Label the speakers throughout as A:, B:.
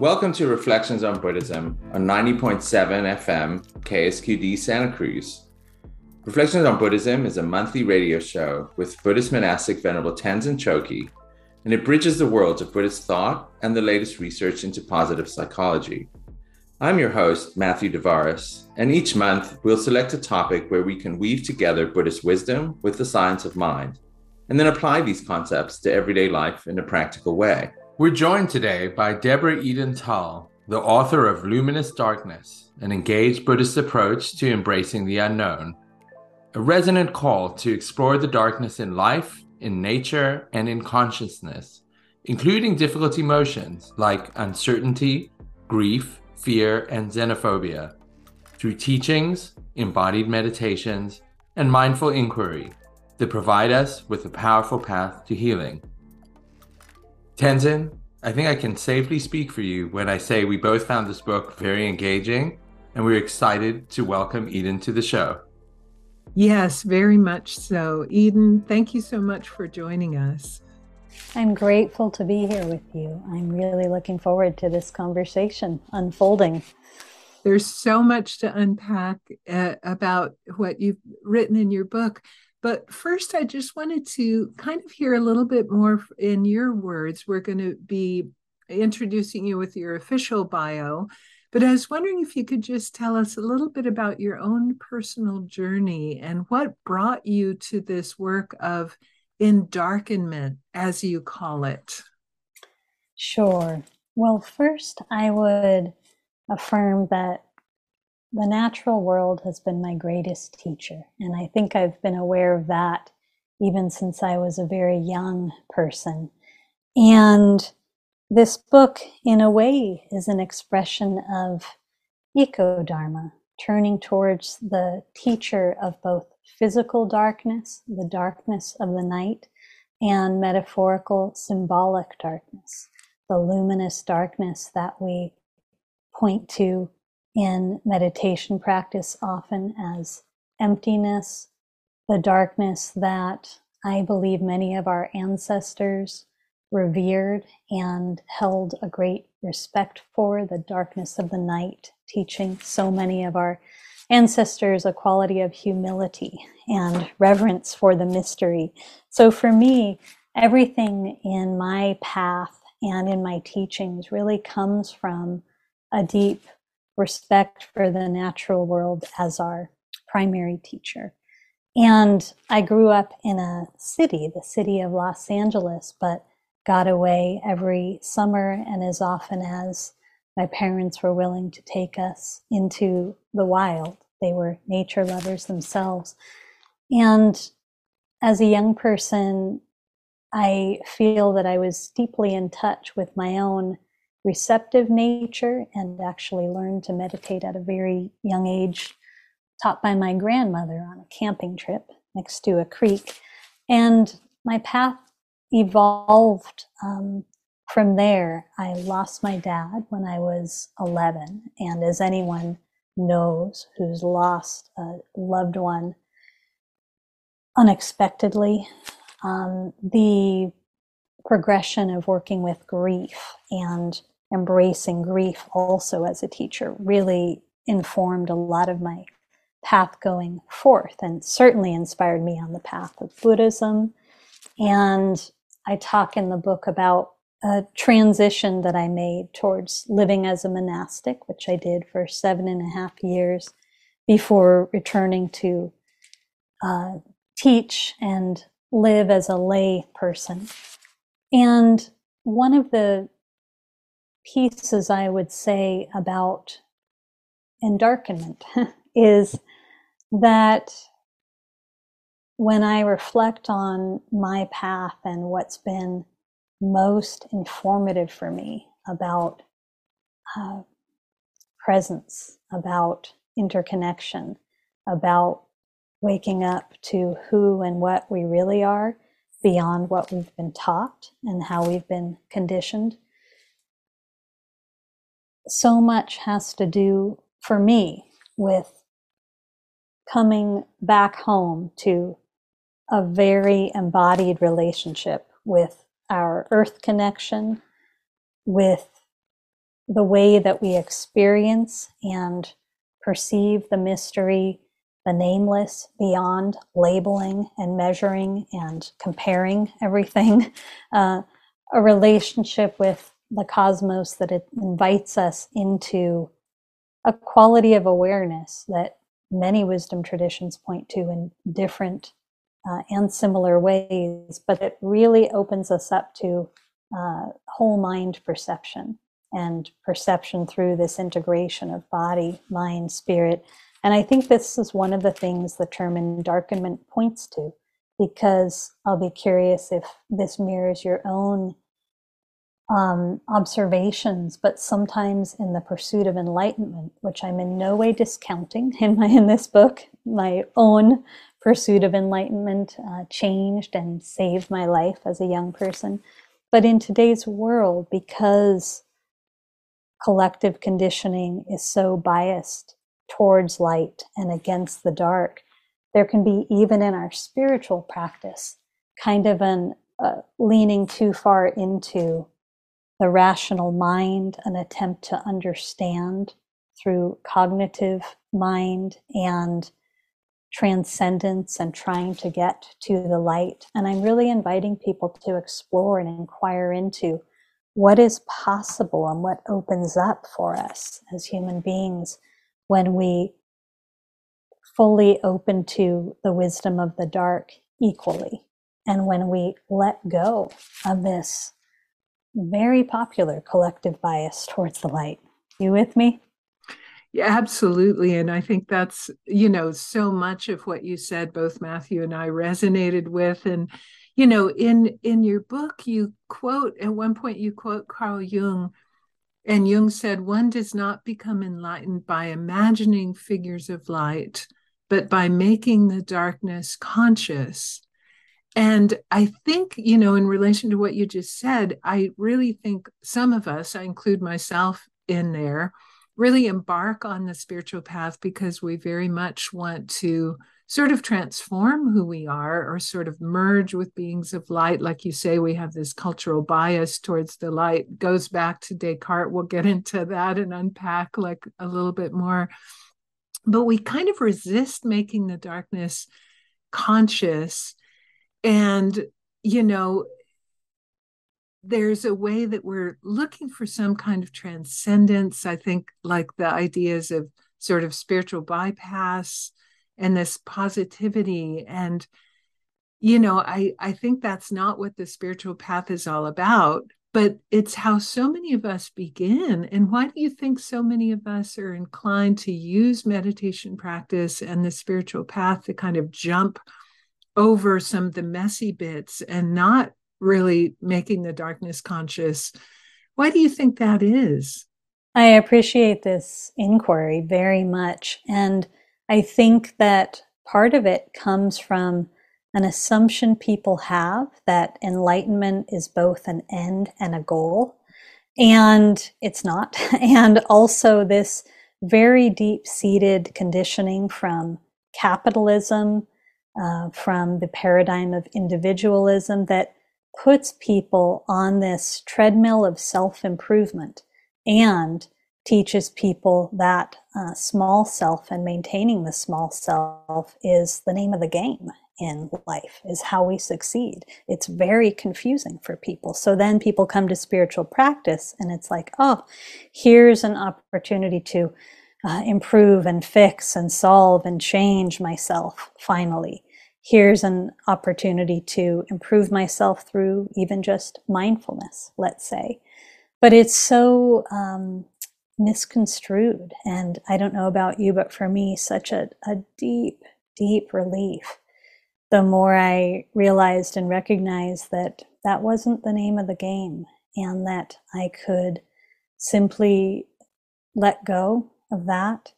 A: Welcome to Reflections on Buddhism on 90.7 FM KSQD Santa Cruz. Reflections on Buddhism is a monthly radio show with Buddhist monastic Venerable Tenzin Chogkyi, and it bridges the worlds of Buddhist thought and the latest research into positive psychology. I'm your host, Matthew Devaris, and each month we'll select a topic where we can weave together Buddhist wisdom with the science of mind, and then apply these concepts to everyday life in a practical way. We're joined today by Deborah Eden Tull, the author of Luminous Darkness, an engaged Buddhist approach to embracing the unknown, a resonant call to explore the darkness in life, in nature, and in consciousness, including difficult emotions like uncertainty, grief, fear, and xenophobia, through teachings, embodied meditations, and mindful inquiry that provide us with a powerful path to healing. Tenzin, I think I can safely speak for you when I say we both found this book very engaging and we're excited to welcome Eden to the show.
B: Yes, very much so. Eden, thank you so much for joining us.
C: I'm grateful to be here with you. I'm really looking forward to this conversation unfolding.
B: There's so much to unpack uh, about what you've written in your book. But first, I just wanted to kind of hear a little bit more in your words. We're going to be introducing you with your official bio, but I was wondering if you could just tell us a little bit about your own personal journey and what brought you to this work of endarkenment, as you call it.
C: Sure. Well, first, I would affirm that the natural world has been my greatest teacher. And I think I've been aware of that even since I was a very young person. And this book, in a way, is an expression of eco dharma, turning towards the teacher of both physical darkness, the darkness of the night, and metaphorical symbolic darkness, the luminous darkness that we point to in meditation practice often as emptiness, the darkness that I believe many of our ancestors revered and held a great respect for, the darkness of the night, teaching so many of our ancestors a quality of humility and reverence for the mystery. So for me, everything in my path and in my teachings really comes from a deep respect for the natural world as our primary teacher. And I grew up in a city, the city of Los Angeles, but got away every summer and as often as my parents were willing to take us into the wild. They were nature lovers themselves. And as a young person, I feel that I was deeply in touch with my own receptive nature and actually learned to meditate at a very young age, taught by my grandmother on a camping trip next to a creek. And my path evolved um, from there. I lost my dad when I was 11. And as anyone knows who's lost a loved one unexpectedly, um, the progression of working with grief and embracing grief also as a teacher really informed a lot of my path going forth and certainly inspired me on the path of Buddhism. And I talk in the book about a transition that I made towards living as a monastic, which I did for seven and a half years before returning to uh, teach and live as a lay person. And one of the pieces I would say about endarkenment is that when I reflect on my path and what's been most informative for me about uh, presence, about interconnection, about waking up to who and what we really are beyond what we've been taught and how we've been conditioned so much has to do for me with coming back home to a very embodied relationship with our earth connection, with the way that we experience and perceive the mystery, the nameless, beyond labeling and measuring and comparing everything, uh, a relationship with the cosmos that it invites us into a quality of awareness that many wisdom traditions point to in different uh, and similar ways, but it really opens us up to uh, whole mind perception and perception through this integration of body, mind, spirit. And I think this is one of the things the term endarkenment points to, because I'll be curious if this mirrors your own um, observations, but sometimes in the pursuit of enlightenment, which I'm in no way discounting in my in this book, my own pursuit of enlightenment uh, changed and saved my life as a young person. But in today's world, because collective conditioning is so biased towards light and against the dark, there can be even in our spiritual practice kind of an uh, leaning too far into the rational mind, an attempt to understand through cognitive mind and transcendence and trying to get to the light. And I'm really inviting people to explore and inquire into what is possible and what opens up for us as human beings when we fully open to the wisdom of the dark equally. And when we let go of this very popular collective bias towards the light. You with me?
B: Yeah, absolutely. And I think that's, you know, so much of what you said, both Matthew and I resonated with. And, you know, in in your book, you quote at one point you quote Carl Jung, and Jung said, one does not become enlightened by imagining figures of light, but by making the darkness conscious. And I think, you know, in relation to what you just said, I really think some of us, I include myself in there, really embark on the spiritual path because we very much want to sort of transform who we are or sort of merge with beings of light. Like you say, we have this cultural bias towards the light, goes back to Descartes. We'll get into that and unpack like a little bit more. But we kind of resist making the darkness conscious and, you know, there's a way that we're looking for some kind of transcendence. I think, like the ideas of sort of spiritual bypass and this positivity. And, you know, I, I think that's not what the spiritual path is all about, but it's how so many of us begin. And why do you think so many of us are inclined to use meditation practice and the spiritual path to kind of jump over some of the messy bits and not really making the darkness conscious. Why do you think that is?
C: I appreciate this inquiry very much. And I think that part of it comes from an assumption people have that enlightenment is both an end and a goal. And it's not. And also, this very deep seated conditioning from capitalism uh, from the paradigm of individualism that puts people on this treadmill of self improvement and teaches people that uh, small self and maintaining the small self is the name of the game in life, is how we succeed. It's very confusing for people. So then people come to spiritual practice and it's like, oh, here's an opportunity to uh, improve and fix and solve and change myself finally. Here's an opportunity to improve myself through even just mindfulness, let's say. But it's so um, misconstrued. And I don't know about you, but for me, such a, a deep, deep relief the more I realized and recognized that that wasn't the name of the game and that I could simply let go of that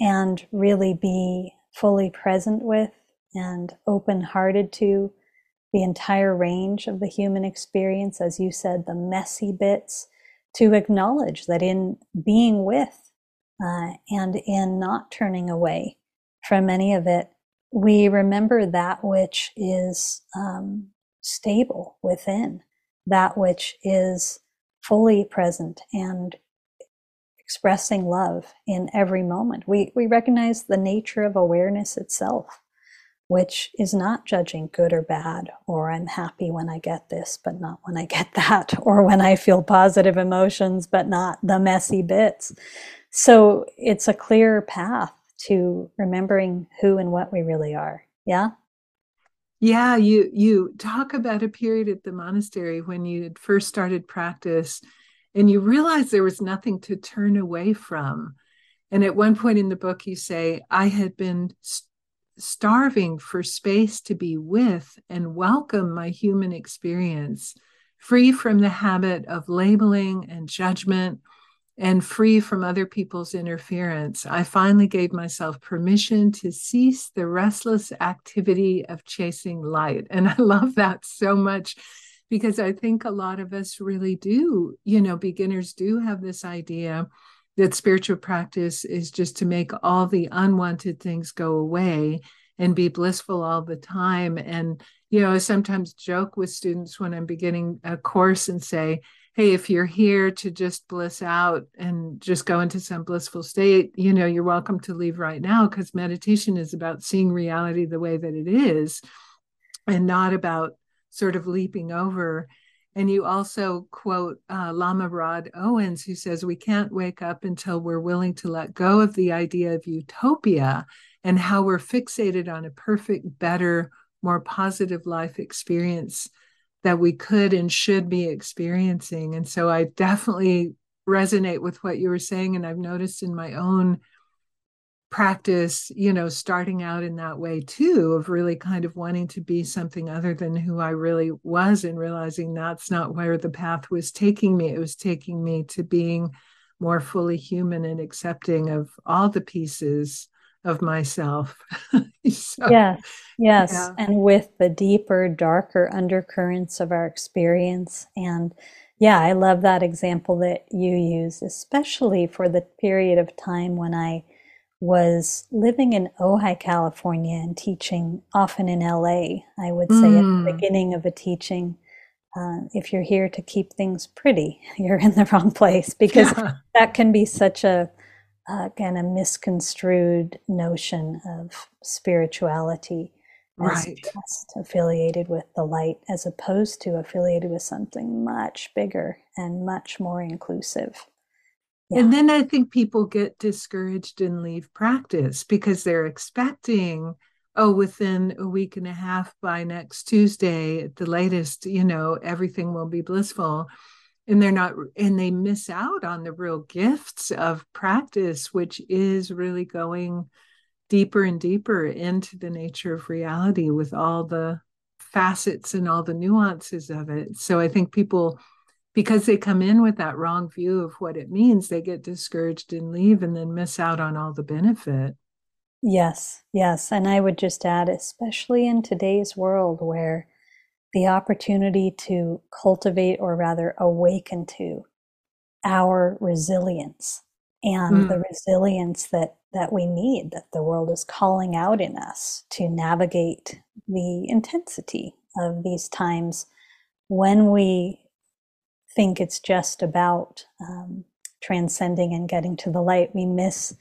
C: and really be fully present with and open hearted to the entire range of the human experience, as you said, the messy bits, to acknowledge that in being with uh, and in not turning away from any of it, we remember that which is um, stable within, that which is fully present and expressing love in every moment. We, we recognize the nature of awareness itself, which is not judging good or bad, or I'm happy when I get this, but not when I get that, or when I feel positive emotions, but not the messy bits. So it's a clear path to remembering who and what we really are. Yeah.
B: Yeah, you you talk about a period at the monastery when you had first started practice and you realized there was nothing to turn away from. And at one point in the book you say I had been st- starving for space to be with and welcome my human experience, free from the habit of labeling and judgment and free from other people's interference, I finally gave myself permission to cease the restless activity of chasing light. And I love that so much because I think a lot of us really do, you know, beginners do have this idea that spiritual practice is just to make all the unwanted things go away and be blissful all the time. And, you know, I sometimes joke with students when I'm beginning a course and say, hey, if you're here to just bliss out and just go into some blissful state, you know, you're welcome to leave right now because meditation is about seeing reality the way that it is and not about sort of leaping over. And you also quote uh, Lama Rod Owens, who says, We can't wake up until we're willing to let go of the idea of utopia and how we're fixated on a perfect, better, more positive life experience that we could and should be experiencing. And so I definitely resonate with what you were saying. And I've noticed in my own practice, you know, starting out in that way too, of really kind of wanting to be something other than who I really was and realizing that's not where the path was taking me. It was taking me to being more fully human and accepting of all the pieces of myself.
C: so, yes, yes. Yeah. And with the deeper, darker undercurrents of our experience. And yeah, I love that example that you use, especially for the period of time when I was living in Ojai, California and teaching often in LA. I would say mm. at the mm. beginning of a teaching, uh, if you're here to keep things pretty, you're in the wrong place because yeah. that can be such a uh, kind of misconstrued notion of spirituality as right. just affiliated with the light as opposed to affiliated with something much bigger and much more inclusive.
B: Yeah. And then I think people get discouraged and leave practice because they're expecting, oh, within a week and a half by next Tuesday at the latest, you know, everything will be blissful and they're not and they miss out on the real gifts of practice which is really going deeper and deeper into the nature of reality with all the facets and all the nuances of it so i think people because they come in with that wrong view of what it means they get discouraged and leave and then miss out on all the benefit
C: yes yes and i would just add especially in today's world where the opportunity to cultivate or rather awaken to our resilience and mm. the resilience that that we need that the world is calling out in us to navigate the intensity of these times when we think it's just about um, transcending and getting to the light we miss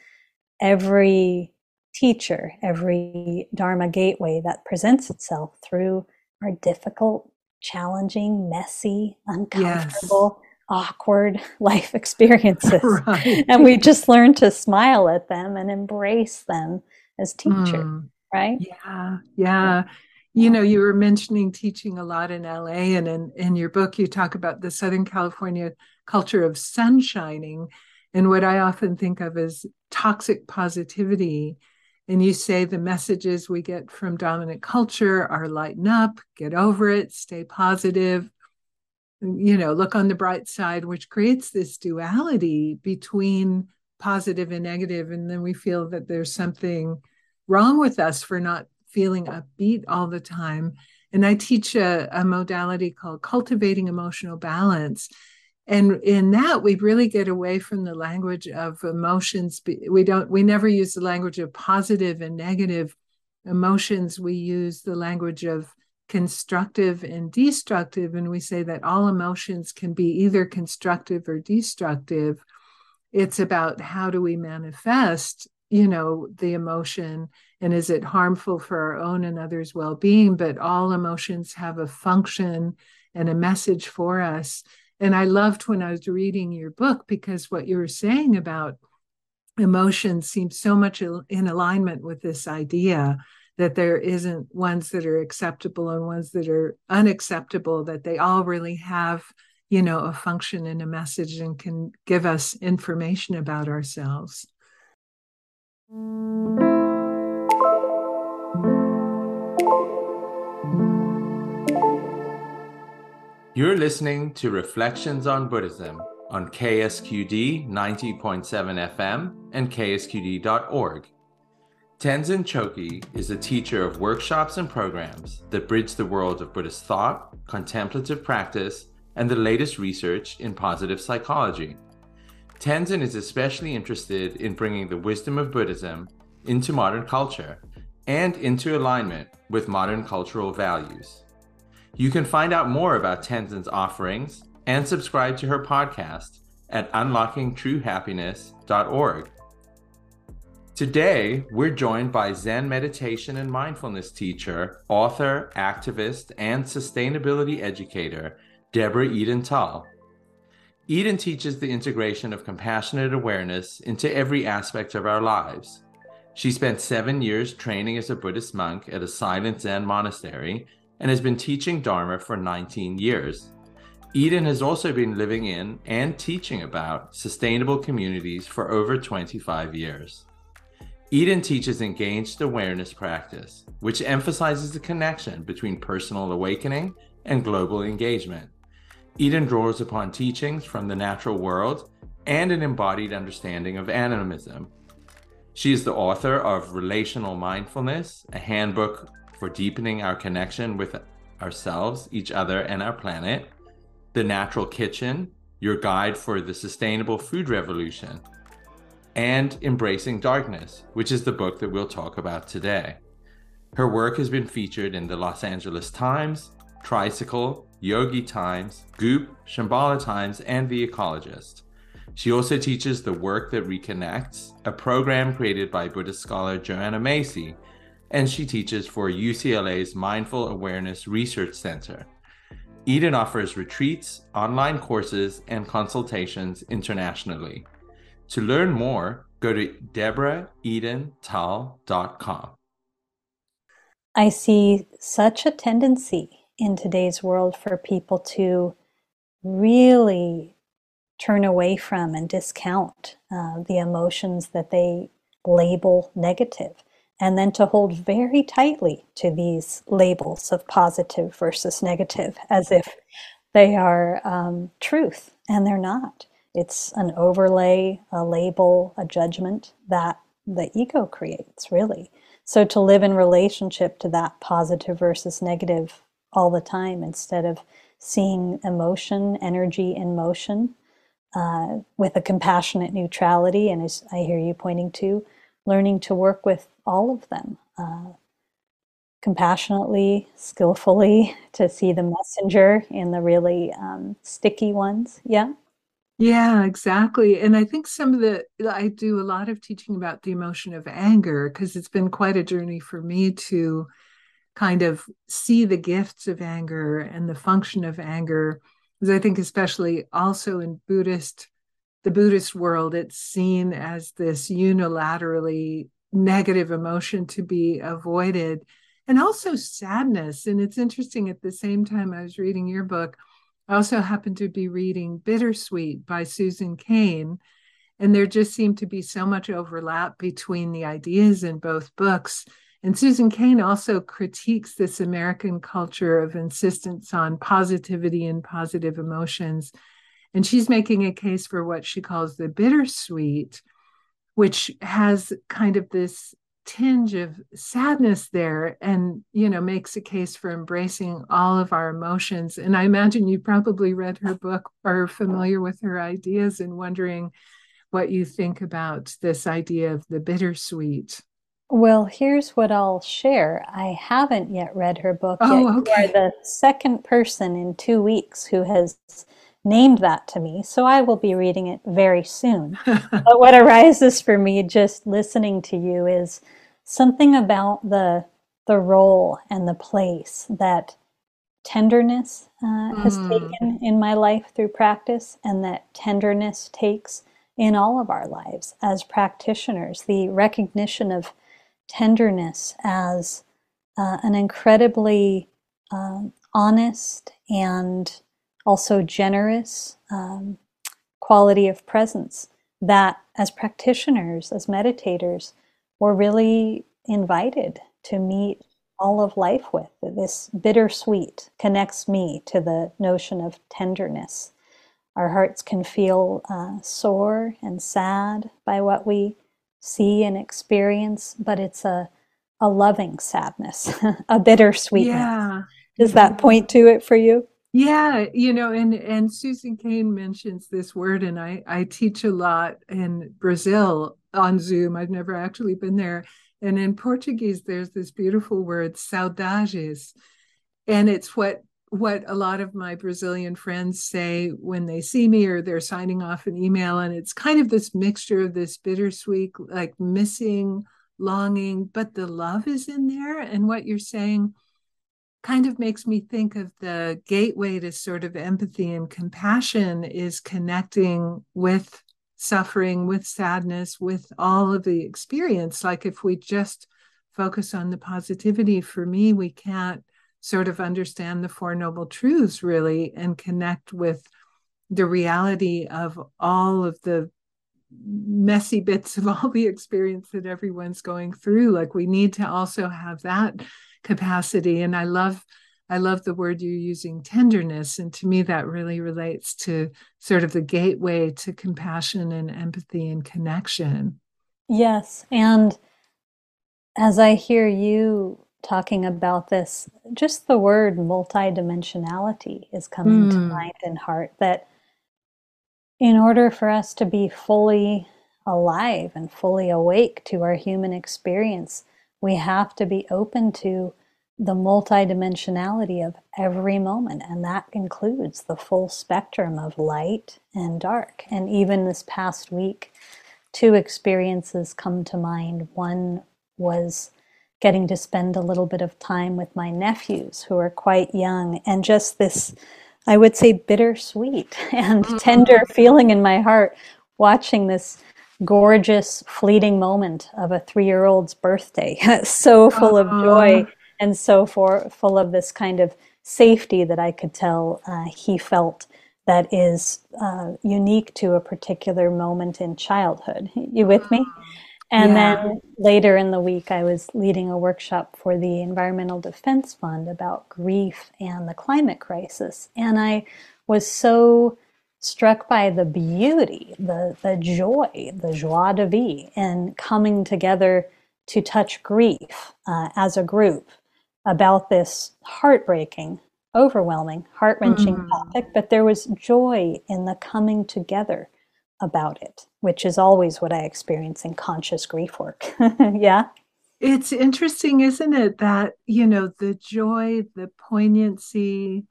C: every teacher every dharma gateway that presents itself through our difficult, challenging, messy, uncomfortable, yes. awkward life experiences. right. And we just learn to smile at them and embrace them as teacher, mm. right?
B: Yeah, yeah. You know, you were mentioning teaching a lot in LA, and in, in your book, you talk about the Southern California culture of sunshining. And what I often think of as toxic positivity and you say the messages we get from dominant culture are lighten up, get over it, stay positive, you know, look on the bright side, which creates this duality between positive and. And then we feel that there's something wrong with us for not feeling upbeat all the time. And I teach a, a modality called cultivating emotional balance. And in that we really get away from the language of emotions. We don't we never use the language of positive and negative emotions. We use the language of constructive and destructive. And we say that all emotions can be either constructive or destructive. It's about how do we manifest you know the emotion and is it harmful for our own and others well-being? But all emotions have a function and a message for us. And i loved when i was reading your book because what you were saying about emotions seems so much in alignment with this idea that there isn't ones that are acceptable and ones that are unacceptable that they all really have you know a function and a message and can give us information about ourselves
A: you're listening to reflections on buddhism on KSQD 90.7 FM and KSQD.org. Tenzin Chogkyi is a teacher of workshops and programs that bridge the world of Buddhist thought, contemplative practice, and the latest research in positive psychology. Tenzin is especially interested in bringing the wisdom of Buddhism into modern culture and into alignment with modern cultural values. You can find out more about Tenzin's offerings and subscribe to her podcast at unlockingtruehappiness.org. Today, we're joined by Zen meditation and mindfulness teacher, author, activist, and sustainability educator, Deborah Eden Tull. Eden teaches the integration of compassionate awareness into every aspect of our lives. She spent seven years training as a Buddhist monk at a silent Zen monastery and has been teaching Dharma for 19 years. Eden has also been living in and teaching about sustainable communities for over 25 years. Eden teaches engaged awareness practice, which emphasizes the connection between personal awakening and global engagement. Eden draws upon teachings from the natural world and an embodied understanding of animism. She is the author of Relational Mindfulness, a handbook for deepening our connection with ourselves, each other, and our planet the Natural Kitchen, your guide for the sustainable food revolution, and Embracing Darkness, which is the book that we'll talk about today. Her work has been featured in the Los Angeles Times, Tricycle, Yogi Times, Goop, Shambhala Times, and The Ecologist. She also teaches The Work That Reconnects, a program created by Buddhist scholar Joanna Macy, and she teaches for UCLA's Mindful Awareness Research Center. Eden offers retreats, online courses, and consultations internationally. To learn more, go to deborahedentull.com.
C: I see such a tendency in today's world for people to really turn away from and discount uh, the emotions that they label negative and then to hold very tightly to these labels of positive versus negative as if they are um, truth, and they're not. It's an overlay, a label, a judgment that the ego creates, really. So to live in relationship to that positive versus negative all the time instead of seeing emotion, energy in motion uh, with a compassionate neutrality, and as I hear you pointing to, learning to work with all of them uh, compassionately, skillfully, to see the messenger in the really um, sticky ones. Yeah.
B: Yeah, exactly. And I think some of the, I do a lot of teaching about the emotion of anger because it's been quite a journey for me to kind of see the gifts of anger and the function of anger. Because I think, especially also in Buddhist, the Buddhist world, it's seen as this unilaterally negative emotion to be avoided and also sadness and it's interesting at the same time i was reading your book i also happened to be reading bittersweet by susan cain and there just seemed to be so much overlap between the ideas in both books and susan cain also critiques this american culture of insistence on positivity and positive emotions. And she's making a case for what she calls the bittersweet which has kind of this tinge of sadness there and you know makes a case for embracing all of our emotions. And i imagine you probably read her book or familiar with her ideas and wondering what you think about this idea of the bittersweet
C: well here's what i'll share i haven't yet read her book
B: oh,
C: yet
B: okay.
C: you are the second person in two weeks who has named that to me, so I will be reading it very soon. but what arises for me just listening to you is something about the the role and the place that tenderness uh, has mm. taken in my life through practice, and that tenderness takes in all of our lives as practitioners. The recognition of tenderness as uh, an incredibly um, honest and also generous um, quality of presence that, as practitioners, as meditators, we're really invited to meet all of life with. This bittersweet connects me to the notion of tenderness. Our hearts can feel uh, sore and sad by what we see and experience, but it's a, a loving sadness, a bittersweetness. Yeah. Does that point to it for you?
B: Yeah, you know, and and Susan Cain mentions this word, and I I teach a lot in Brazil on Zoom. I've never actually been there, and in Portuguese, there's this beautiful word, saudades. And it's what what a lot of my Brazilian friends say when they see me or they're signing off an email. And it's kind of this mixture of this bittersweet, like missing, longing, but the love is in there. And what you're saying kind of makes me think of the gateway to sort of empathy and compassion is connecting with suffering, with sadness, with all of the experience. Like if we just focus on the positivity, for me, we can't sort of understand the Four Noble Truths really and connect with the reality of all of the messy bits of all the experience that everyone's going through. Like we need to also have that capacity. And I love I love the word you're using, tenderness. And to me, that really relates to sort of the gateway to compassion and empathy and connection.
C: Yes. And as I hear you talking about this, just the word multidimensionality is coming mm. to mind and heart that in order for us to be fully alive and fully awake to our human experience, we have to be open to the multidimensionality of every moment, and that includes the full spectrum of light and dark. And even this past week, two experiences come to mind. One was getting to spend a little bit of time with my nephews who are quite young, and just this, I would say, bittersweet and mm-hmm. tender feeling in my heart watching this gorgeous, fleeting moment of a three year old's birthday, so full of joy and so for full of this kind of safety that I could tell uh, he felt that is uh, unique to a particular moment in childhood. You with me? And yeah. then later in the week, I was leading a workshop for the Environmental Defense Fund about grief and the climate crisis. And I was so struck by the beauty, the, the joy, the joie de vivre, in coming together to touch grief uh, as a group about this heartbreaking, overwhelming, heart wrenching mm. topic, but there was joy in the coming together about it, which is always what I experience in conscious grief work. yeah.
B: It's interesting, isn't it, that, you know, the joy, the poignancy,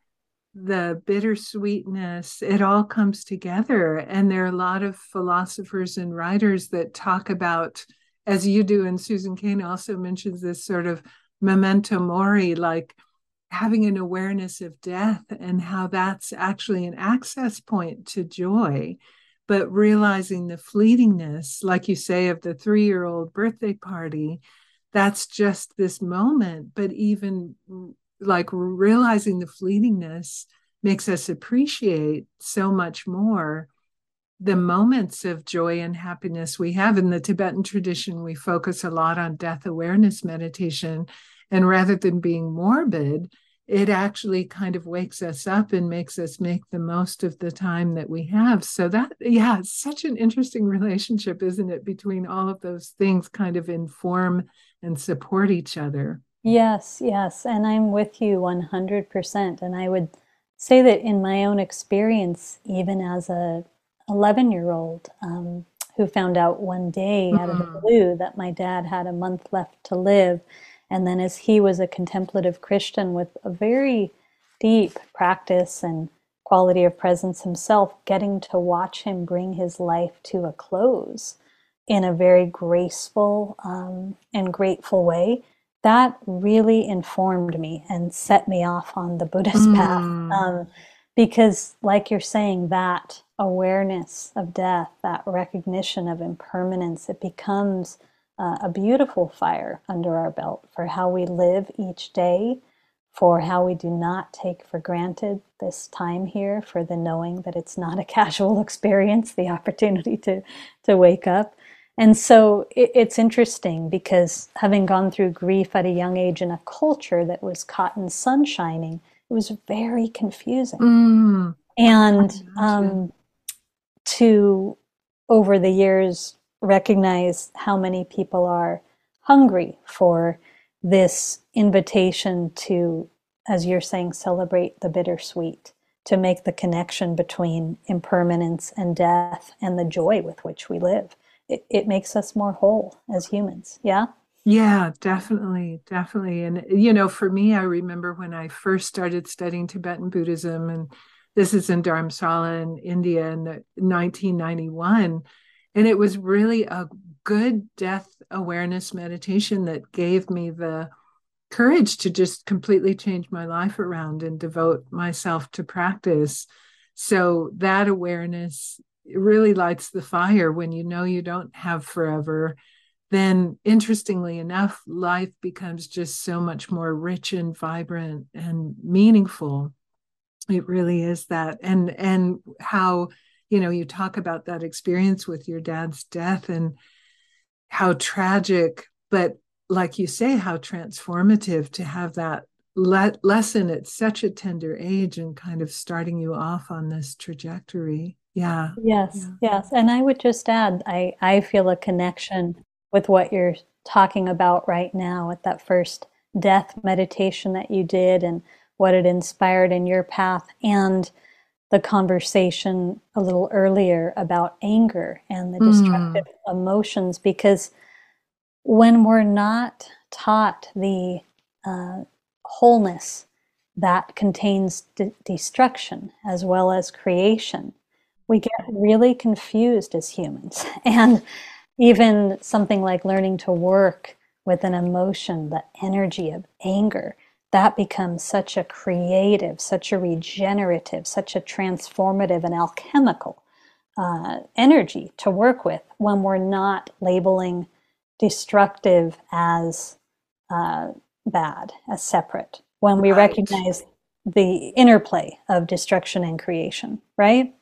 B: the bittersweetness, it all comes together. And there are a lot of philosophers and writers that talk about, as you do, and Susan Cain also mentions this sort of memento mori, like having an awareness of death and how that's actually an access point to joy. But realizing the fleetingness, like you say, of the three year old birthday party, that's just this moment. But even like realizing the fleetingness makes us appreciate so much more the moments of joy and happiness we have in the Tibetan tradition, we focus a lot on death awareness meditation. And rather than being morbid, it actually kind of wakes us up and makes us make the most of the time that we have. So that, yeah, it's such an interesting relationship, isn't it, between all of those things kind of inform and support each other.
C: Yes, yes. And I'm with you 100%. And I would say that in my own experience, even as a 11 year old um, who found out one day out of the mm-hmm. blue that my dad had a month left to live. And then, as he was a contemplative Christian with a very deep practice and quality of presence himself, getting to watch him bring his life to a close in a very graceful um, and grateful way, that really informed me and set me off on the Buddhist mm. path. Um, because, like you're saying, that awareness of death, that recognition of impermanence, it becomes uh, a beautiful fire under our belt for how we live each day for how we do not take for granted this time here, for the knowing that it's not a casual experience, the opportunity to, to wake up. And so it, it's interesting because having gone through grief at a young age in a culture that was caught in sunshining, it was very confusing. Mm. And um, to, over the years, recognize how many people are hungry for this invitation to, as you're saying, celebrate the bittersweet, to make the connection between impermanence and death and the joy with which we live. It, it makes us more whole as humans. Yeah.
B: Yeah, definitely, definitely. And, you know, for me, I remember when I first started studying Tibetan Buddhism, and this is in Dharamsala in India in 1991. And it was really a good death awareness meditation that gave me the courage to just completely change my life around and devote myself to practice. So that awareness really lights the fire when you know you don't have forever. Then, interestingly enough, life becomes just so much more rich and vibrant and meaningful. It really is that, and and how you know you talk about that experience with your dad's death and how tragic, but like you say, how transformative to have that le- lesson at such a tender age and kind of starting you off on this trajectory. Yeah.
C: Yes. Yeah. Yes. And I would just add, I, I feel a connection with what you're talking about right now with that first death meditation that you did and what it inspired in your path and the conversation a little earlier about anger and the mm. destructive emotions because when we're not taught the uh, wholeness that contains de- destruction as well as creation, we get really confused as humans. And even something like learning to work with an emotion, the energy of anger, that becomes such a creative, such a regenerative, such a transformative and alchemical uh, energy to work with when we're not labeling destructive as uh, bad, as separate, when we right. recognize the interplay of destruction and creation, right?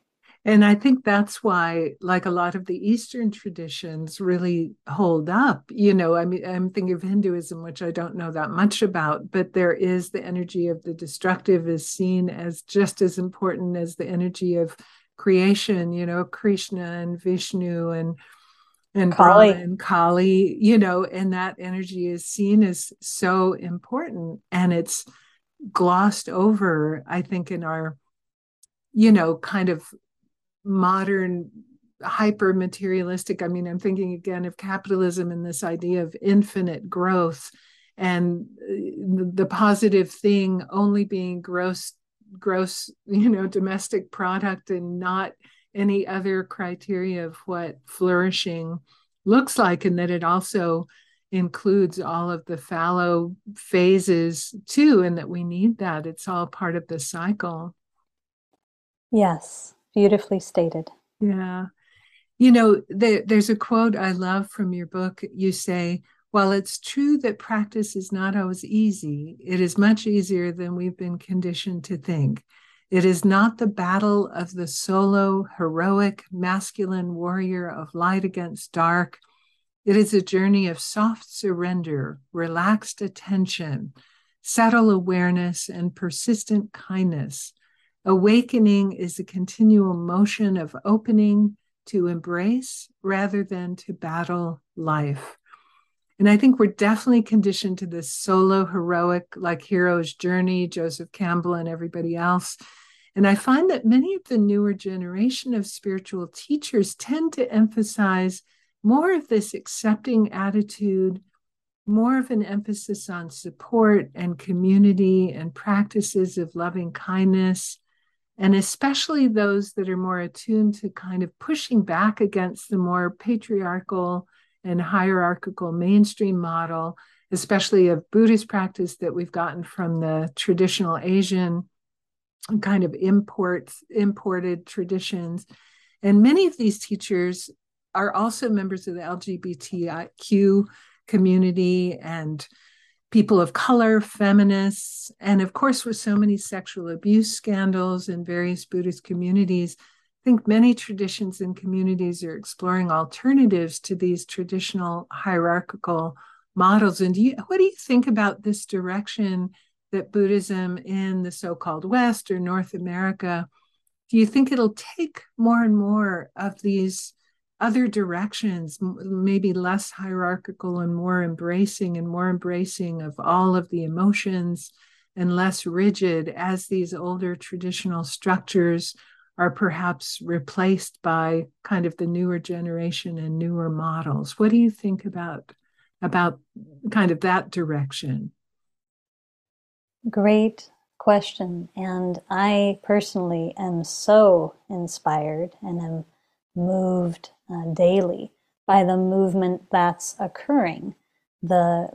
B: And I think that's why, like a lot of the Eastern traditions really hold up. You know, I mean, I'm thinking of Hinduism, which I don't know that much about, but there is the energy of the destructive is seen as just as important as the energy of creation, you know, Krishna and Vishnu and and Kali. Brahma and Kali, you know, and that energy is seen as so important and it's glossed over, I think, in our, you know, kind of modern hyper materialistic i mean i'm thinking again of capitalism and this idea of infinite growth and uh, the positive thing only being gross gross you know domestic product and not any other criteria of what flourishing looks like and that it also includes all of the fallow phases too and that we need that. It's all part of the cycle.
C: Yes Beautifully stated.
B: Yeah. You know, the, there's a quote I love from your book. You say, while it's true that practice is not always easy, it is much easier than we've been conditioned to think. It is not the battle of the solo, heroic, masculine warrior of light against dark. It is a journey of soft surrender, relaxed attention, subtle awareness, and persistent kindness. Awakening is a continual motion of opening to embrace rather than to battle life. And I think we're definitely conditioned to this solo heroic, like hero's journey, Joseph Campbell and everybody else. And I find that many of the newer generation of spiritual teachers tend to emphasize more of this accepting attitude, more of an emphasis on support and community and practices of loving kindness and especially those that are more attuned to kind of pushing back against the more patriarchal and hierarchical mainstream model, especially of Buddhist practice that we've gotten from the traditional Asian kind of imports, imported traditions. And many of these teachers are also members of the LGBTQ community and people of color, feminists, and of course, with so many sexual abuse scandals in various Buddhist communities, I think many traditions and communities are exploring alternatives to these traditional hierarchical models. And do you, what do you think about this direction that Buddhism in the so called West or North America? Do you think it'll take more and more of these other directions, maybe less hierarchical and more embracing and more embracing of all of the emotions and less rigid as these older traditional structures are perhaps replaced by kind of the newer generation and newer models. What do you think about about kind of that direction?
C: Great question. And I personally am so inspired and am moved uh, daily by the movement that's occurring, the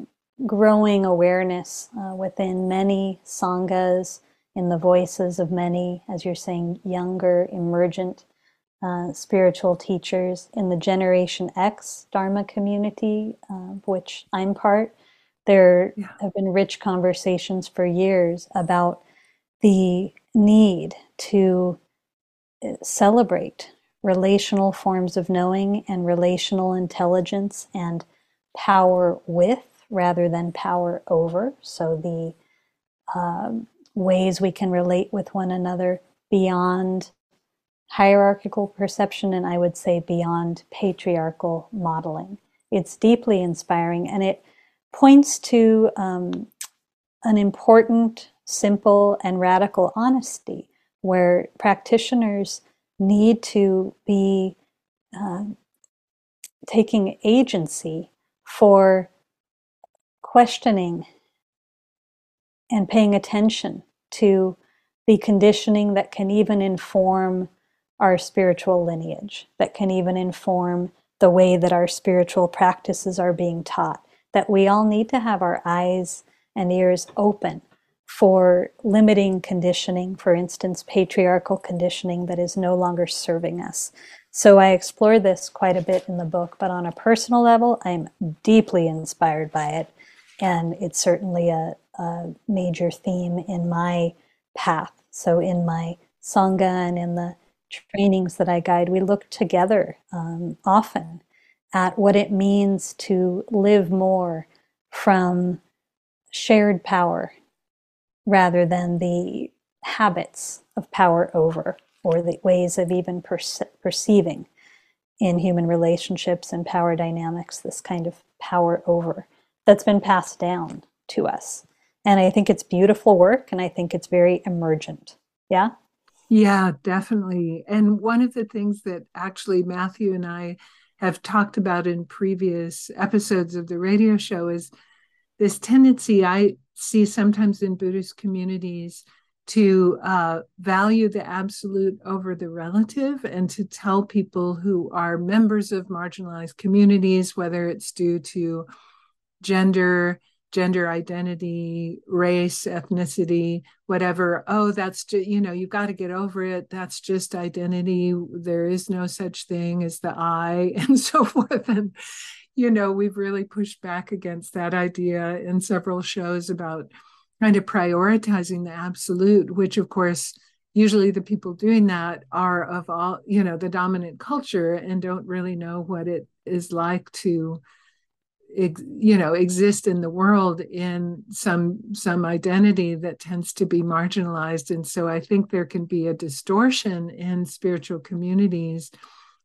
C: growing awareness uh, within many sanghas, in the voices of many, as you're saying, younger, emergent uh, spiritual teachers in the Generation X Dharma community, uh, which I'm part. There yeah. have been rich conversations for years about the need to uh, celebrate relational forms of knowing and relational intelligence and power with rather than power over. So the um, ways we can relate with one another beyond hierarchical perception and I would say beyond patriarchal modeling. It's deeply inspiring and it points to um, an important, simple, and radical honesty where practitioners need to be uh, taking agency for questioning and paying attention to the conditioning that can even inform our spiritual lineage, that can even inform the way that our spiritual practices are being taught. That we all need to have our eyes and ears open for limiting conditioning, for instance, patriarchal conditioning that is no longer serving us. So I explore this quite a bit in the book, but on a personal level, I'm deeply inspired by it. And it's certainly a, a major theme in my path. So in my Sangha and in the trainings that I guide, we look together um, often at what it means to live more from shared power rather than the habits of power over or the ways of even perce- perceiving in human relationships and power dynamics this kind of power over that's been passed down to us. And I think it's beautiful work and I think it's very emergent. Yeah?
B: Yeah, definitely. And one of the things that actually Matthew and I have talked about in previous episodes of the radio show is this tendency I see sometimes in Buddhist communities to uh, value the absolute over the relative and to tell people who are members of marginalized communities, whether it's due to gender, gender identity, race, ethnicity, whatever. Oh, that's just, you know, you've got to get over it. That's just identity. There is no such thing as the I, and so forth. And, you know, we've really pushed back against that idea in several shows about kind of prioritizing the absolute, which, of course, usually the people doing that are of all, you know, the dominant culture and don't really know what it is like to you know exist in the world in some some identity that tends to be marginalized. And so i think there can be a distortion in spiritual communities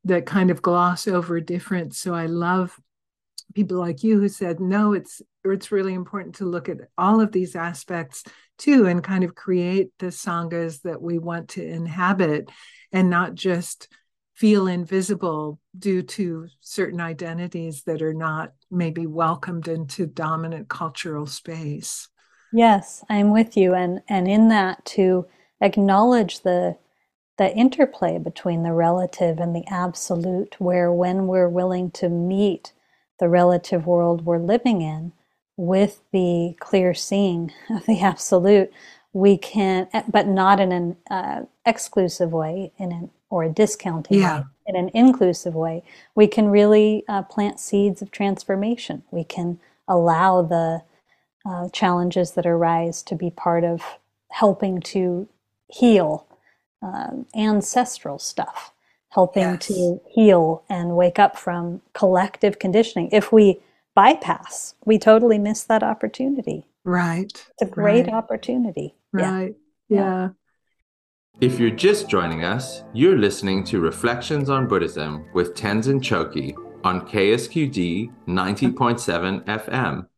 B: that kind of gloss over difference so i love people like you who said no it's it's really important to look at all of these aspects too and kind of create the sanghas that we want to inhabit and not just feel invisible due to certain identities that are not maybe welcomed into dominant cultural space.
C: Yes i'm with you. And and in that to acknowledge the the interplay between the relative and the absolute, where when we're willing to meet the relative world we're living in with the clear seeing of the absolute, we can, but not in an uh, exclusive way, in an or a discounting
B: Yeah.
C: way, in an inclusive way, we can really uh, plant seeds of transformation. We can allow the uh, challenges that arise to be part of helping to heal um, ancestral stuff, helping
B: Yes.
C: to heal and wake up from collective conditioning. If we bypass, we totally miss that opportunity.
B: Right.
C: It's a great
B: Right.
C: opportunity.
B: Right.
C: Yeah.
B: Yeah.
A: If you're just joining us, you're listening to Reflections on Buddhism with Tenzin Chogkyi on KSQD 90.7 FM.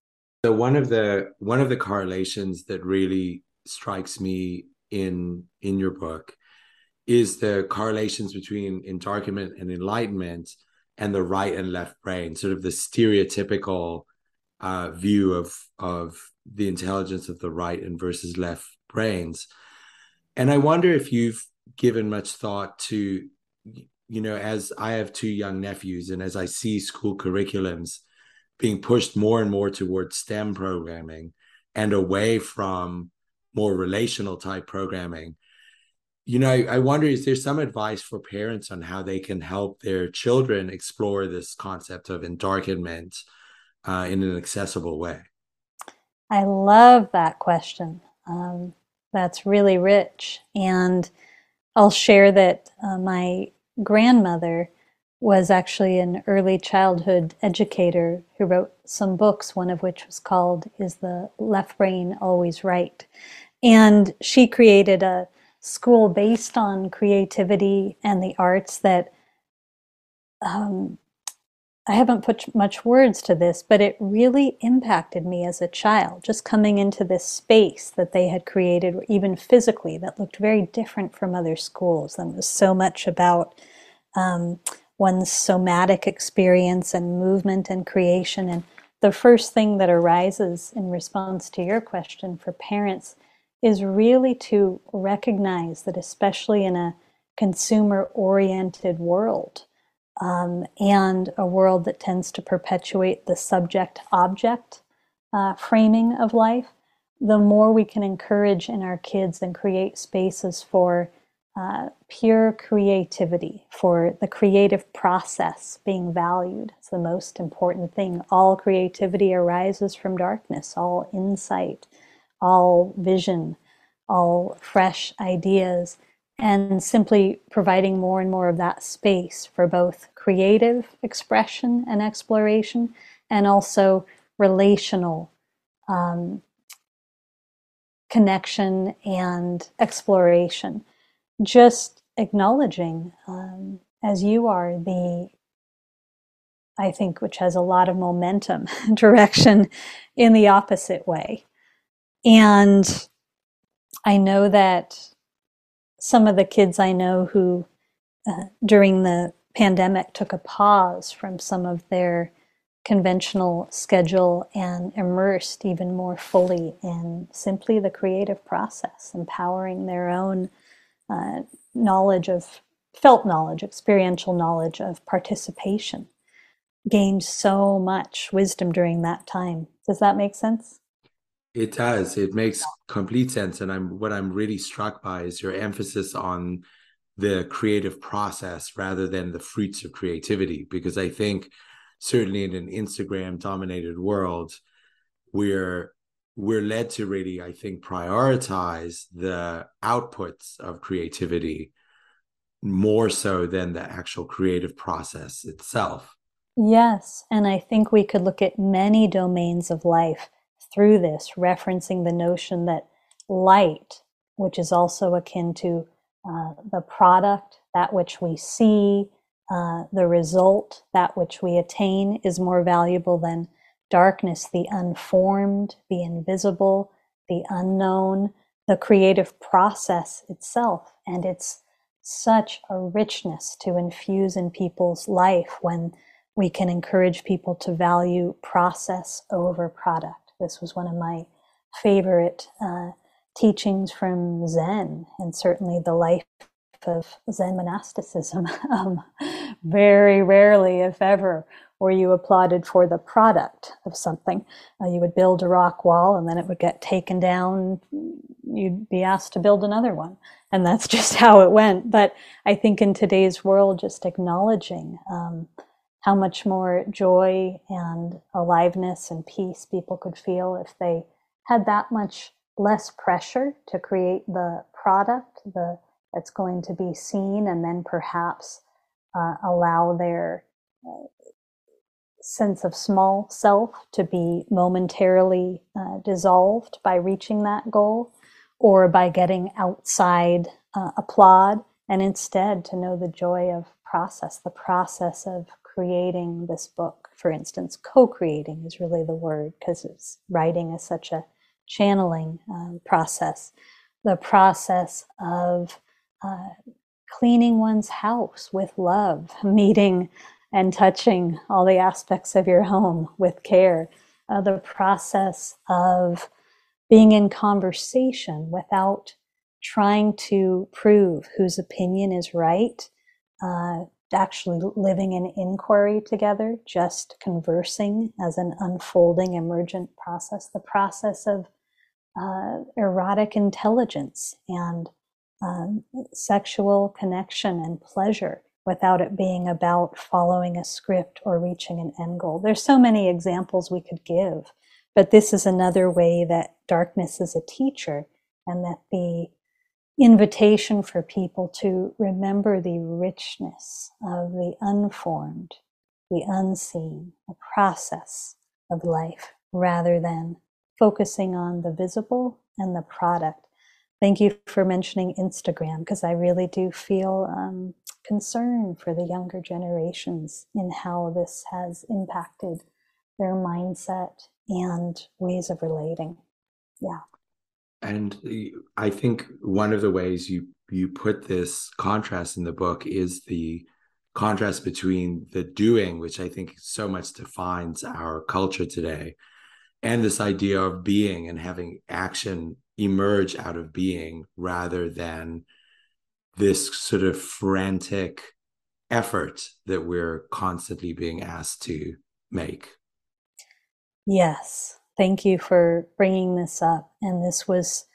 D: So one of the one of the correlations that really strikes me in in your book is the correlations between endarkenment and enlightenment and the right and left brain, sort of the stereotypical uh, view of of the intelligence of the right and versus left brains. And I wonder if you've given much thought to, you know, as I have two young nephews and as I see school curriculums being pushed more and more towards STEM programming and away from more relational type programming. You know, I, I wonder is there some advice for parents on how they can help their children explore this concept of endarkenment uh, in an accessible way?
C: I love that question. Um, that's really rich. And I'll share that uh, my grandmother was actually an early childhood educator who wrote some books, one of which was called Is the Left Brain Always Right? And she created a school based on creativity and the arts that um, I haven't put much words to this, but it really impacted me as a child, just coming into this space that they had created, even physically, that looked very different from other schools. And was so much about um, one's somatic experience and movement and creation. And the first thing that arises in response to your question for parents is really to recognize that, especially in a consumer oriented world, um, and a world that tends to perpetuate the subject object uh, framing of life, the more we can encourage in our kids and create spaces for uh, pure creativity, for the creative process being valued. It's the most important thing. All creativity arises from darkness, all insight, all vision, all fresh ideas and simply providing more and more of that space for both creative expression and exploration and also relational um, connection and exploration. Just acknowledging, um, as you are, the I think, which has a lot of momentum, direction in the opposite way. And I know that some of the kids I know who, uh, during the pandemic, took a pause from some of their conventional schedule and immersed even more fully in simply the creative process, empowering their own uh, knowledge of felt knowledge, experiential knowledge of participation. Gained so much wisdom during that time. Does that make sense?
D: It does. It makes complete sense. And I'm what I'm really struck by is your emphasis on the creative process rather than the fruits of creativity. Because I think certainly in an Instagram dominated world, we're we're led to really, I think, prioritize the outputs of creativity more so than the actual creative process itself.
C: Yes. And I think we could look at many domains of life through this, referencing the notion that light, which is also akin to uh, the product, that which we see, uh, the result, that which we attain, is more valuable than darkness, the unformed, the invisible, the unknown, the creative process itself. And it's such a richness to infuse in people's life when we can encourage people to value process over product. This was one of my favorite uh, teachings from Zen, and certainly the life of Zen monasticism. Um, very rarely, if ever, were you applauded for the product of something. Uh, you would build a rock wall and then it would get taken down. You'd be asked to build another one. And that's just how it went. But I think in today's world, just acknowledging um, how much more joy and aliveness and peace people could feel if they had that much less pressure to create the product the that's going to be seen and then perhaps uh, allow their uh, sense of small self to be momentarily uh, dissolved by reaching that goal or by getting outside uh, applaud and instead to know the joy of process the process of creating this book for instance co-creating is really the word because writing is such a channeling um, process. The process of uh, cleaning one's house with love meeting and touching all the aspects of your home with care. Uh, the process of being in conversation without trying to prove whose opinion is right, uh, actually living in inquiry together, just conversing as an unfolding emergent process, the process of uh, erotic intelligence and um, sexual connection and pleasure without it being about following a script or reaching an end goal. There's so many examples we could give, but this is another way that darkness is a teacher and that the invitation for people to remember the richness of the unformed, the unseen, the process of life rather than focusing on the visible and the product. Thank you for mentioning Instagram because I really do feel um, concern for the younger generations in how this has impacted their mindset and ways of relating. Yeah.
D: And uh, I think one of the ways you you put this contrast in the book is the contrast between the doing, which I think so much defines our culture today, and this idea of being and having action emerge out of being rather than this sort of frantic effort that we're constantly being asked to make.
C: Yes. Thank you for bringing this up. And this was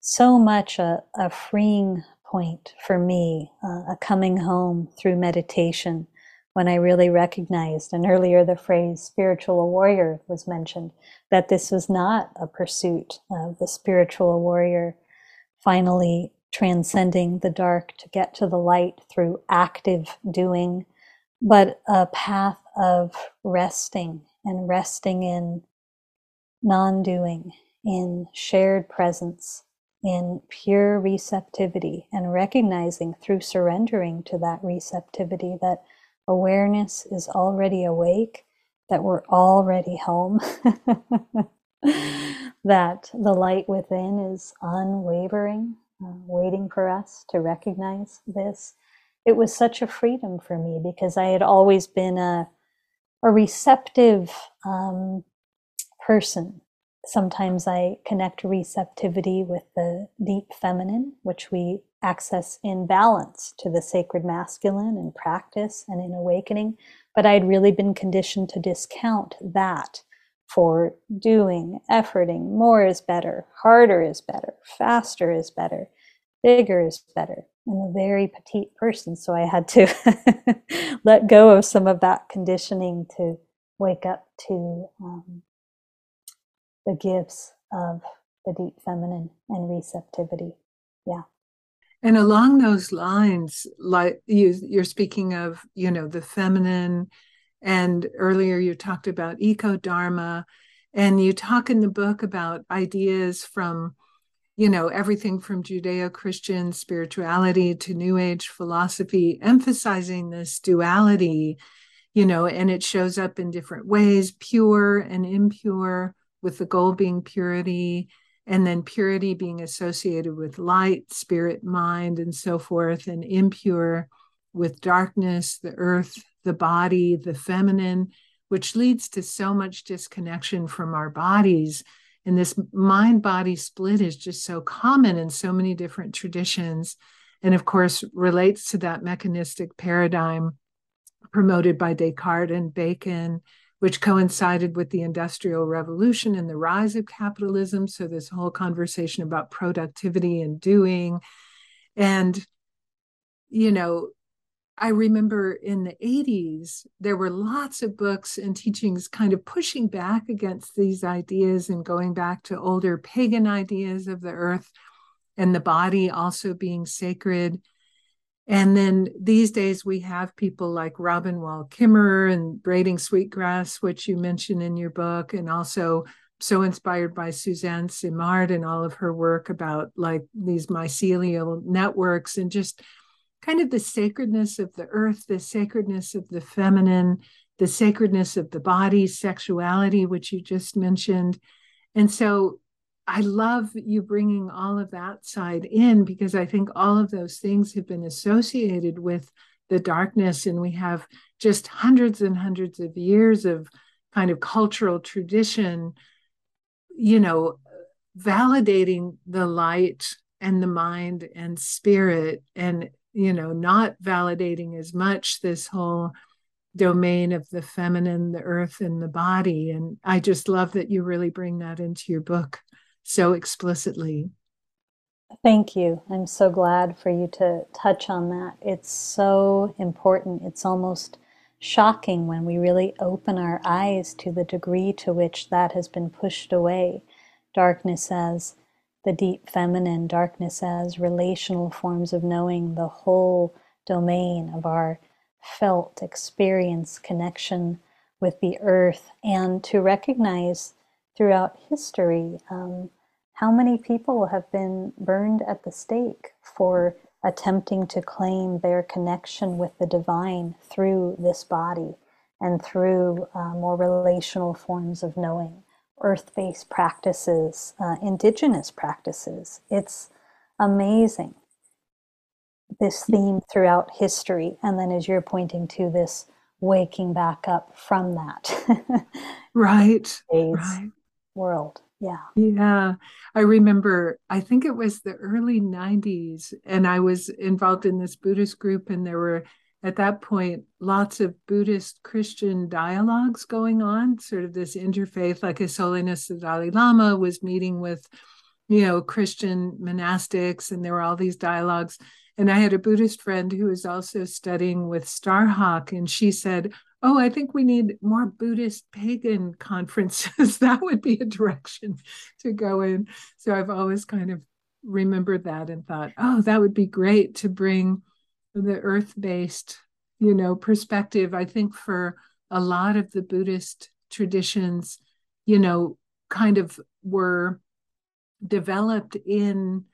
C: so much a, a freeing point for me, uh, a coming home through meditation when I really recognized, and earlier the phrase spiritual warrior was mentioned, that this was not a pursuit of the spiritual warrior finally transcending the dark to get to the light through active doing, but a path of resting and resting in non doing, in shared presence, in pure receptivity, and recognizing through surrendering to that receptivity that awareness is already awake, that we're already home. that the light within is unwavering, uh, waiting for us to recognize this. It was such a freedom for me because I had always been a, a receptive um, person. Sometimes I connect receptivity with the deep feminine, which we access in balance to the sacred masculine in practice and in awakening. But I'd really been conditioned to discount that for doing, efforting. More is better, harder is better, faster is better, bigger is better. I'm a very petite person, so I had to let go of some of that conditioning to wake up to um, the gifts of the deep feminine and receptivity. Yeah.
B: And along those lines, like you, you're speaking of, you know, the feminine and earlier you talked about eco dharma, and you talk in the book about ideas from, you know, everything from Judeo Christian spirituality to New Age philosophy, emphasizing this duality, you know, and it shows up in different ways pure and impure, with the goal being purity. And then purity being associated with light, spirit, mind, and so forth, and impure with darkness, the earth, the body, the feminine, which leads to so much disconnection from our bodies. And this mind body split is just so common in so many different traditions. and of course relates to that mechanistic paradigm promoted by Descartes and Bacon, which coincided with the Industrial Revolution and the rise of capitalism. So, this whole conversation about productivity and doing. And, you know, I remember in the 80s, there were lots of books and teachings kind of pushing back against these ideas and going back to older pagan ideas of the earth and the body also being sacred. And then these days we have people like Robin Wall Kimmerer and Braiding Sweetgrass, which you mention in your book, and also so inspired by Suzanne Simard and all of her work about like these mycelial networks and just kind of the sacredness of the earth, the sacredness of the feminine, the sacredness of the body, sexuality, which you just mentioned. And so I love you bringing all of that side in because I think all of those things have been associated with the darkness. And we have just hundreds and hundreds of years of kind of cultural tradition, you know, validating the light and the mind and spirit and you know, not validating as much this whole domain of the feminine, the earth, and the body. And I just love that you really bring that into your book so explicitly.
C: Thank you. I'm so glad for you to touch on that. It's so important. It's almost shocking when we really open our eyes to the degree to which that has been pushed away. Darkness as the deep feminine, darkness as relational forms of knowing the whole domain of our felt experience, connection with the earth, and to recognize throughout history um, how many people have been burned at the stake for attempting to claim their connection with the divine through this body and through uh, more relational forms of knowing earth based practices, uh, indigenous practices. It's amazing, this theme throughout history. And then, as you're pointing to, this waking back up from that.
B: right. right.
C: World. Yeah.
B: Yeah. I remember, I think it was the early 90s, and I was involved in this Buddhist group, and there were at that point lots of Buddhist Christian dialogues going on, sort of this interfaith, like His Holiness the Dalai Lama was meeting with, you know, Christian monastics, and there were all these dialogues. And I had a Buddhist friend who was also studying with Starhawk, and she said, Oh, I think we need more Buddhist pagan conferences. that would be a direction to go in. So I've always kind of remembered that and thought, oh, that would be great to bring the earth-based you know perspective i think for a lot of the buddhist traditions you know kind of were developed in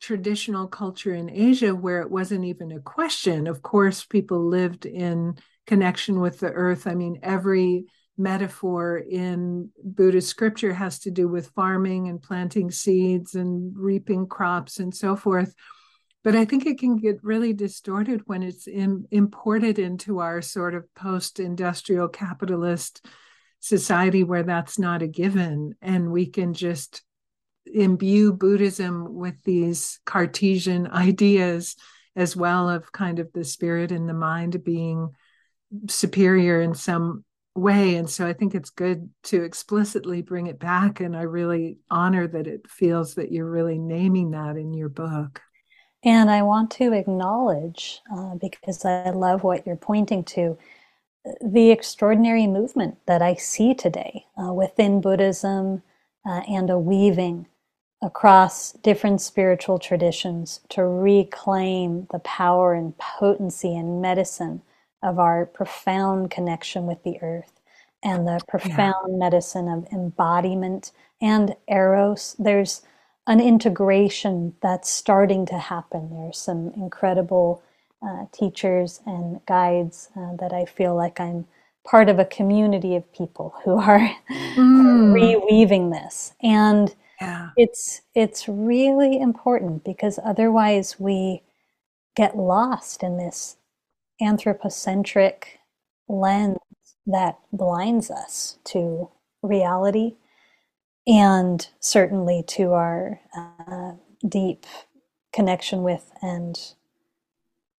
B: traditional culture in asia where it wasn't even a question. Of course people lived in connection with the earth. I mean every metaphor in buddhist scripture has to do with farming and planting seeds and reaping crops and so forth. But I think it can get really distorted when it's imported into our sort of post industrial capitalist society where that's not a given. And we can just imbue Buddhism with these Cartesian ideas as well of kind of the spirit and the mind being superior in some way. And so I think it's good to explicitly bring it back. And I really honor that it feels that you're really naming that in your book.
C: And I want to acknowledge, uh, because I love what you're pointing to, the extraordinary movement that I see today uh, within Buddhism uh, and a weaving across different spiritual traditions to reclaim the power and potency and medicine of our profound connection with the earth and the profound yeah. medicine of embodiment and eros. There's an integration that's starting to happen. There's some incredible uh, teachers and guides uh, that I feel like I'm part of a community of people who are mm. reweaving this, and yeah. it's it's really important because otherwise we get lost in this anthropocentric lens that blinds us to reality and certainly to our uh, deep connection with and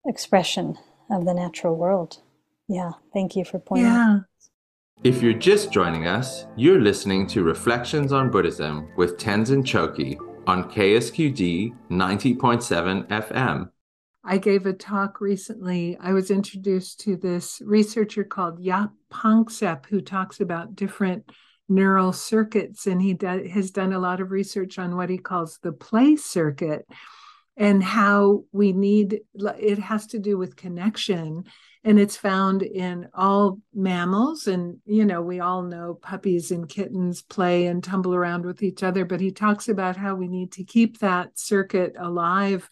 C: expression of the natural world. Yeah, thank you for pointing.
B: Yeah.
A: If you're just joining us, you're listening to Reflections on Buddhism with Tenzin Chogkyi on KSQD 90.7 FM.
B: I gave a talk recently. I was introduced to this researcher called Jaak Panksepp, who talks about different neural circuits, and he do, has done a lot of research on what he calls the play circuit and how we need it has to do with connection and it's found in all mammals. And you know we all know puppies and kittens play and tumble around with each other but he talks about how we need to keep that circuit alive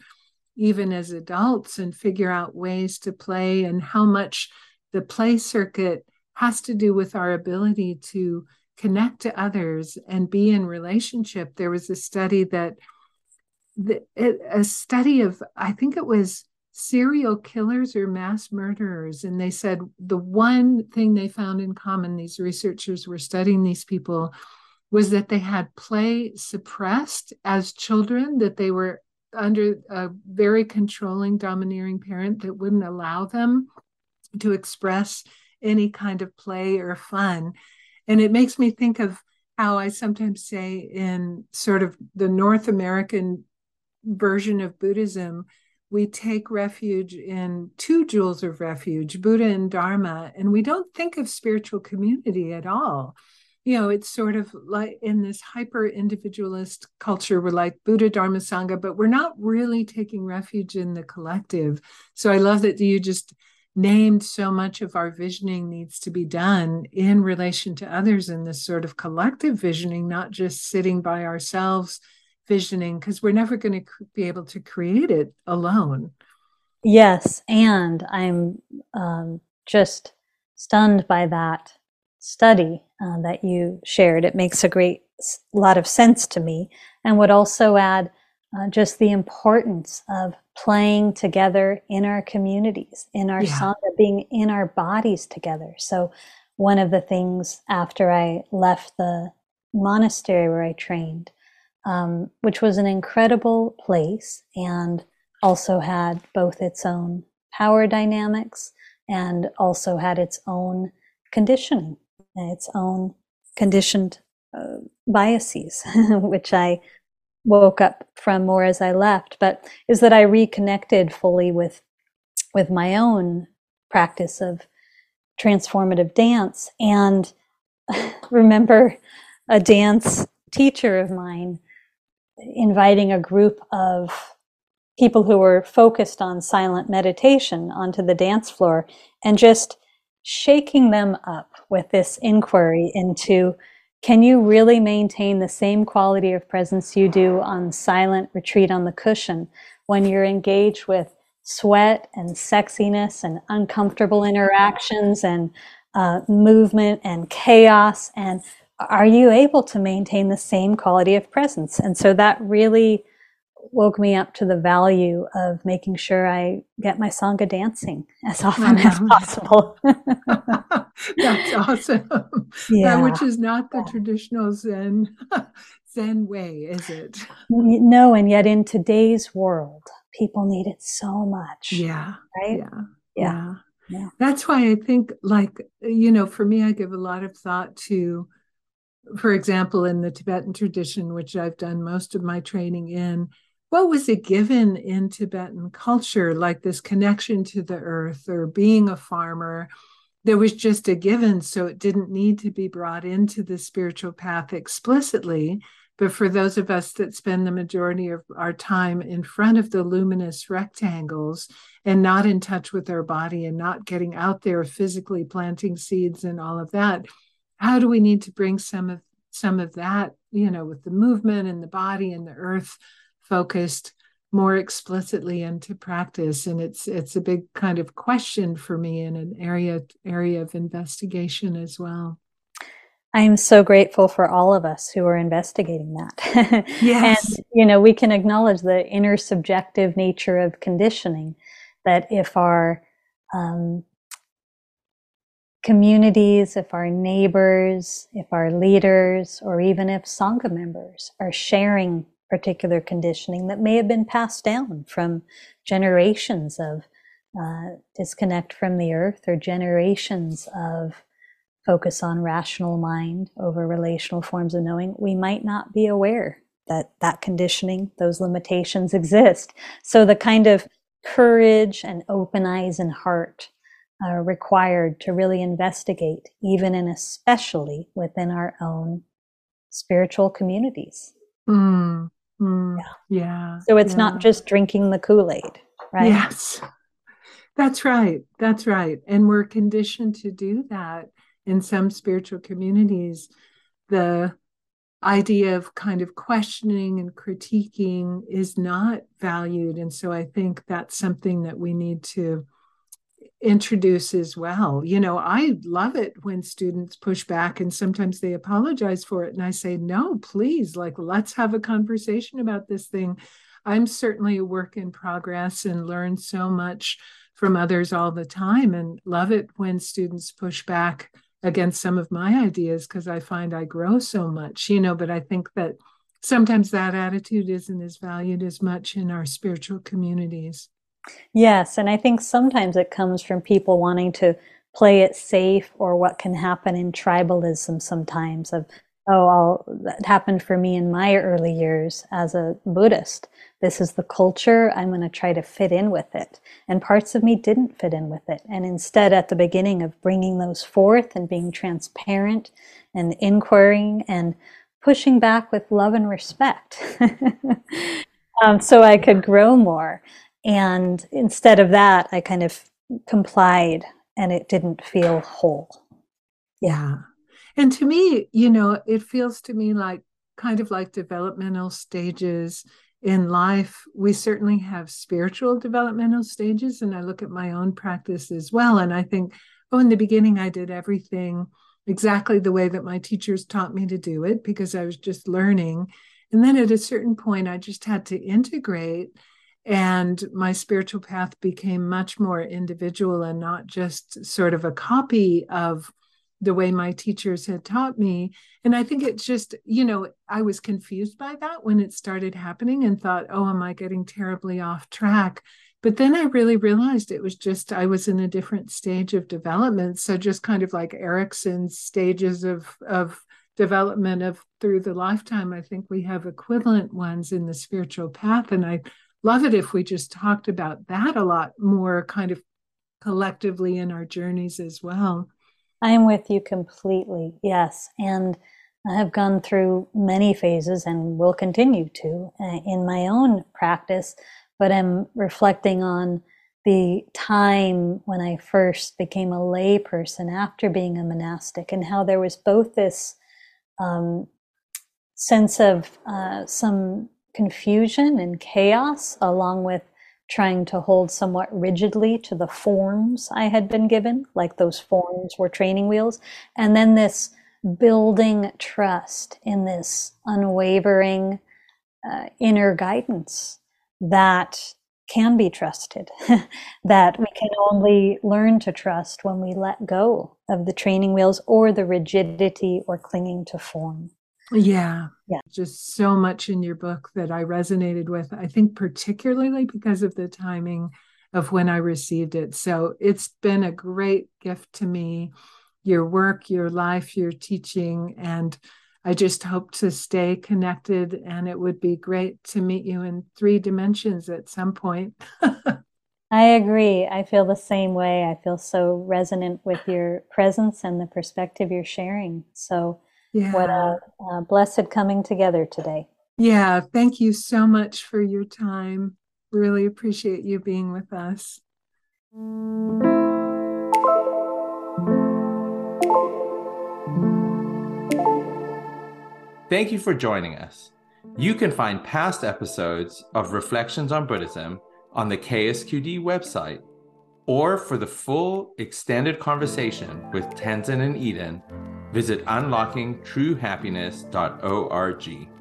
B: even as adults and figure out ways to play and how much the play circuit has to do with our ability to connect to others and be in relationship. There was a study that the, a study of i think it was serial killers or mass murderers. And they said the one thing they found in common these researchers were studying these people was that they had play suppressed as children that they were under a very controlling domineering parent that wouldn't allow them to express any kind of play or fun. And it makes me think of how I sometimes say in sort of the North American version of Buddhism, we take refuge in two jewels of refuge, Buddha and Dharma, and we don't think of spiritual community at all. You know, it's sort of like in this hyper individualist culture, we're like Buddha, Dharma, Sangha, but we're not really taking refuge in the collective. So I love that you just named so much of our visioning needs to be done in relation to others in this sort of collective visioning, not just sitting by ourselves visioning, because we're never going to be able to create it alone.
C: Yes. And I'm um, just stunned by that study uh, that you shared. It makes a great lot of sense to me and would also add uh, just the importance of playing together in our communities, in our yeah. sangha, being in our bodies together. So, one of the things after I left the monastery where I trained, um, which was an incredible place and also had both its own power dynamics and also had its own conditioning, its own conditioned uh, biases, which I woke up from more as I left, but is that I reconnected fully with with my own practice of transformative dance. And remember a dance teacher of mine inviting a group of people who were focused on silent meditation onto the dance floor and just shaking them up with this inquiry into can you really maintain the same quality of presence you do on silent retreat on the cushion when you're engaged with sweat and sexiness and uncomfortable interactions and uh, movement and chaos? And are you able to maintain the same quality of presence? And so that really woke me up to the value of making sure I get my Sangha dancing as often as mm-hmm. possible.
B: That's awesome. Yeah. which is not the traditional Zen Zen way, is it?
C: No, and yet in today's world, people need it so much.
B: Yeah.
C: Right?
B: Yeah. Yeah. Yeah. That's why I think like you know, for me I give a lot of thought to for example, in the Tibetan tradition, which I've done most of my training in, what was it given in Tibetan culture, like this connection to the earth or being a farmer? There was just a given, so it didn't need to be brought into the spiritual path explicitly. But for those of us that spend the majority of our time in front of the luminous rectangles and not in touch with our body and not getting out there physically planting seeds and all of that, how do we need to bring some of some of that, you know, with the movement and the body and the earth focused more explicitly into practice? And it's it's a big kind of question for me in an area area of investigation as well.
C: I'm so grateful for all of us who are investigating that.
B: Yes.
C: And you know we can acknowledge the inner subjective nature of conditioning that if our um, communities, if our neighbors, if our leaders, or even if Sangha members are sharing particular conditioning that may have been passed down from generations of uh, disconnect from the earth or generations of focus on rational mind over relational forms of knowing, we might not be aware that that conditioning, those limitations exist. So the kind of courage and open eyes and heart are required to really investigate, even and especially within our own spiritual communities.
B: Mm, mm, yeah. yeah.
C: So it's
B: yeah.
C: not just drinking the Kool Aid, right?
B: Yes. That's right. That's right. And we're conditioned to do that in some spiritual communities. The idea of kind of questioning and critiquing is not valued. And so I think that's something that we need to introduce as well. You know, I love it when students push back and sometimes they apologize for it. And I say, no, please, like, let's have a conversation about this thing. I'm certainly a work in progress and learn so much from others all the time and love it when students push back against some of my ideas because I find I grow so much, you know, but I think that sometimes that attitude isn't as valued as much in our spiritual communities.
C: Yes, and I think sometimes it comes from people wanting to play it safe or what can happen in tribalism sometimes of oh I'll, that happened for me in my early years as a buddhist. This is the culture. I'm going to try to fit in with it. And parts of me didn't fit in with it. And instead at the beginning of bringing those forth and being transparent and inquiring and pushing back with love and respect um, so i could grow more and instead of that, I kind of complied and it didn't feel whole.
B: Yeah. And to me, you know, it feels to me like kind of like developmental stages in life. We certainly have spiritual developmental stages. And I look at my own practice as well. And I think, oh, in the beginning, I did everything exactly the way that my teachers taught me to do it because I was just learning. And then at a certain point, I just had to integrate and my spiritual path became much more individual and not just sort of a copy of the way my teachers had taught me. And i think it's just you know i was confused by that when it started happening and thought oh am i getting terribly off track? But then i really realized it was just i was in a different stage of development. So just kind of like erikson's stages of of development of through the lifetime i think we have equivalent ones in the spiritual path. And i love it if we just talked about that a lot more kind of collectively in our journeys as well.
C: I'm with you completely. Yes. And I have gone through many phases and will continue to uh, in my own practice, but I'm reflecting on the time when I first became a lay person after being a monastic and how there was both this um, sense of uh, some confusion and chaos, along with trying to hold somewhat rigidly to the forms I had been given, like those forms were training wheels. And then this building trust in this unwavering uh, inner guidance that can be trusted, that we can only learn to trust when we let go of the training wheels or the rigidity or clinging to form.
B: Yeah.
C: Yeah.
B: Just so much in your book that I resonated with. I think particularly because of the timing of when I received it. So it's been a great gift to me, your work, your life, your teaching. And I just hope to stay connected. And it would be great to meet you in three dimensions at some point.
C: I agree. I feel the same way. I feel so resonant with your presence and the perspective you're sharing. So yeah. What a, a blessed coming together today.
B: Yeah. Thank you so much for your time. Really appreciate you being with us.
A: Thank you for joining us. You can find past episodes of Reflections on Buddhism on the KSQD website, or for the full extended conversation with Tenzin and Eden, visit unlockingtruehappiness.org.